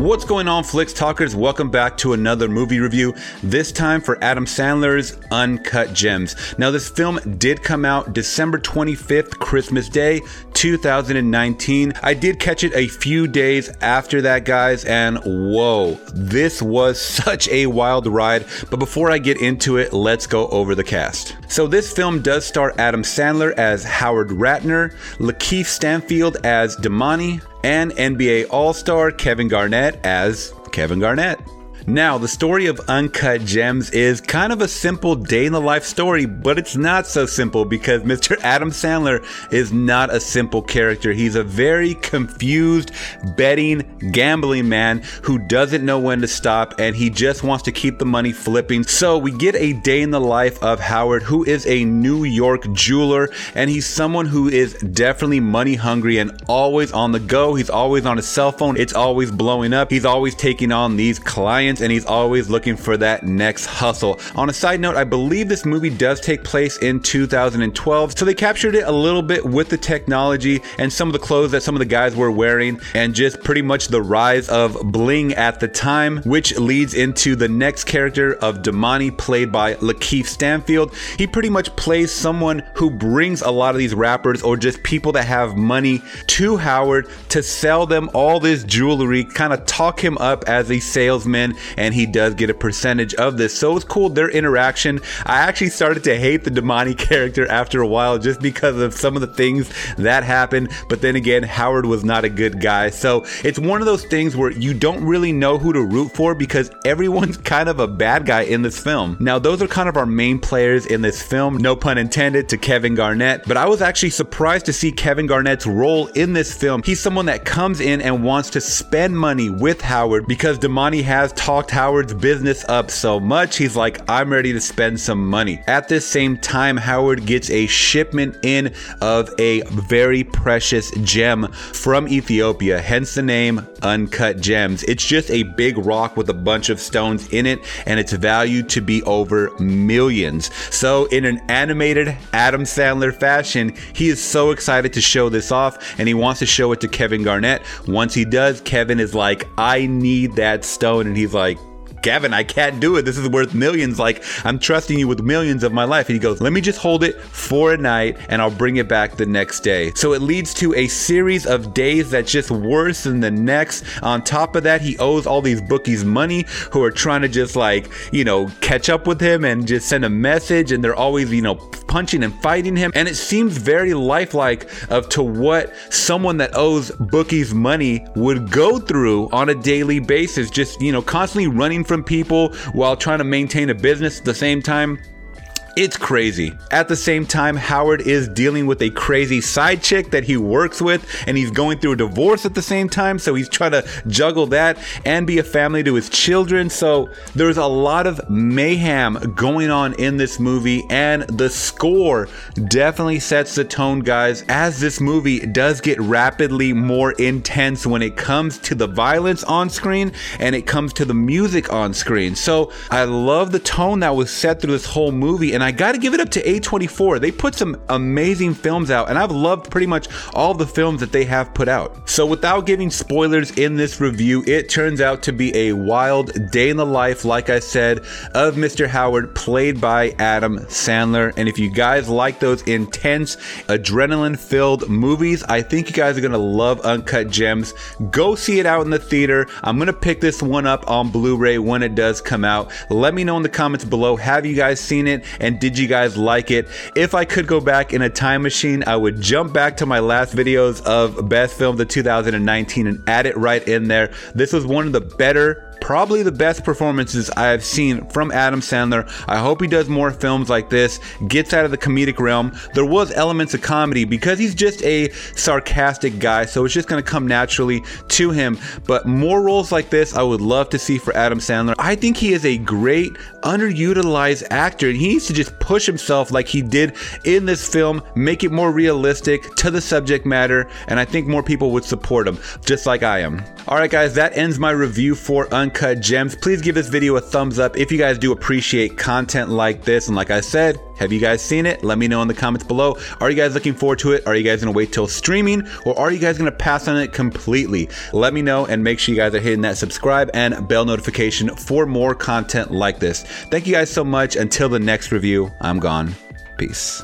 What's going on, Flicks Talkers? Welcome back to another movie review, this time for Adam Sandler's Uncut Gems. Now, this film did come out December 25th, Christmas Day, 2019. I did catch it a few days after that, guys, and whoa, this was such a wild ride. But before I get into it, let's go over the cast. So, this film does star Adam Sandler as Howard Ratner, Lakeith Stanfield as Demany, and NBA All Star Kevin Garnett as Kevin Garnett. Now, the story of Uncut Gems is kind of a simple day in the life story, but it's not so simple because Mr. Adam Sandler is not a simple character. He's a very confused, betting, gambling man who doesn't know when to stop and he just wants to keep the money flipping. So, we get a day in the life of Howard, who is a New York jeweler, and he's someone who is definitely money hungry and always on the go. He's always on his cell phone, it's always blowing up. He's always taking on these clients and he's always looking for that next hustle. On a side note, I believe this movie does take place in 2012, so they captured it a little bit with the technology and some of the clothes that some of the guys were wearing, and just pretty much the rise of bling at the time, which leads into the next character of Demany, played by Lakeith Stanfield. He pretty much plays someone who brings a lot of these rappers or just people that have money to Howard to sell them all this jewelry, kind of talk him up as a salesman and he does get a percentage of this. So it's cool their interaction. I actually started to hate the Demany character after a while just because of some of the things that happened. But then again, Howard was not a good guy. So it's one of those things where you don't really know who to root for because everyone's kind of a bad guy in this film. Now, those are kind of our main players in this film. No pun intended to Kevin Garnett, but I was actually surprised to see Kevin Garnett's role in this film. He's someone that comes in and wants to spend money with Howard because Demany has talked Howard's business up so much, he's like, I'm ready to spend some money. At this same time, Howard gets a shipment in of a very precious gem from Ethiopia, hence the name Uncut Gems. It's just a big rock with a bunch of stones in it, and it's valued to be over millions. So, in an animated Adam Sandler fashion, he is so excited to show this off, and he wants to show it to Kevin Garnett. Once he does, Kevin is like, I need that stone, and he's like, Kevin, I can't do it. This is worth millions. Like, I'm trusting you with millions of my life. And he goes, Let me just hold it for a night and I'll bring it back the next day. So it leads to a series of days that's just worse than the next. On top of that, he owes all these bookies money who are trying to just like, you know, catch up with him and just send a message. And they're always, you know, punching and fighting him. And it seems very lifelike of to what someone that owes bookies money would go through on a daily basis. Just, you know, constantly running from people while trying to maintain a business at the same time. It's crazy. At the same time, Howard is dealing with a crazy side chick that he works with, and he's going through a divorce at the same time. So he's trying to juggle that and be a family to his children. So there's a lot of mayhem going on in this movie, and the score definitely sets the tone, guys, as this movie does get rapidly more intense when it comes to the violence on screen and it comes to the music on screen. So I love the tone that was set through this whole movie. And I got to give it up to A24. They put some amazing films out, and I've loved pretty much all the films that they have put out. So, without giving spoilers in this review, it turns out to be a wild day in the life, like I said, of Mr. Howard, played by Adam Sandler. And if you guys like those intense, adrenaline filled movies, I think you guys are going to love Uncut Gems. Go see it out in the theater. I'm going to pick this one up on Blu ray when it does come out. Let me know in the comments below have you guys seen it? And and did you guys like it? If I could go back in a time machine, I would jump back to my last videos of best film of 2019 and add it right in there. This was one of the better probably the best performances I have seen from Adam Sandler. I hope he does more films like this, gets out of the comedic realm. There was elements of comedy because he's just a sarcastic guy, so it's just going to come naturally to him. But more roles like this, I would love to see for Adam Sandler. I think he is a great underutilized actor, and he needs to just push himself like he did in this film, make it more realistic to the subject matter, and I think more people would support him, just like I am. All right, guys, that ends my review for Uncut Gems. Please give this video a thumbs up if you guys do appreciate content like this. And like I said, Have you guys seen it? Let me know in the comments below. Are you guys looking forward to it? Are you guys to wait till streaming or are you guys to pass on it completely? Let me know and make sure you guys are hitting that subscribe and bell notification for more content like this. Thank you guys so much. Until the next review, I'm gone. Peace.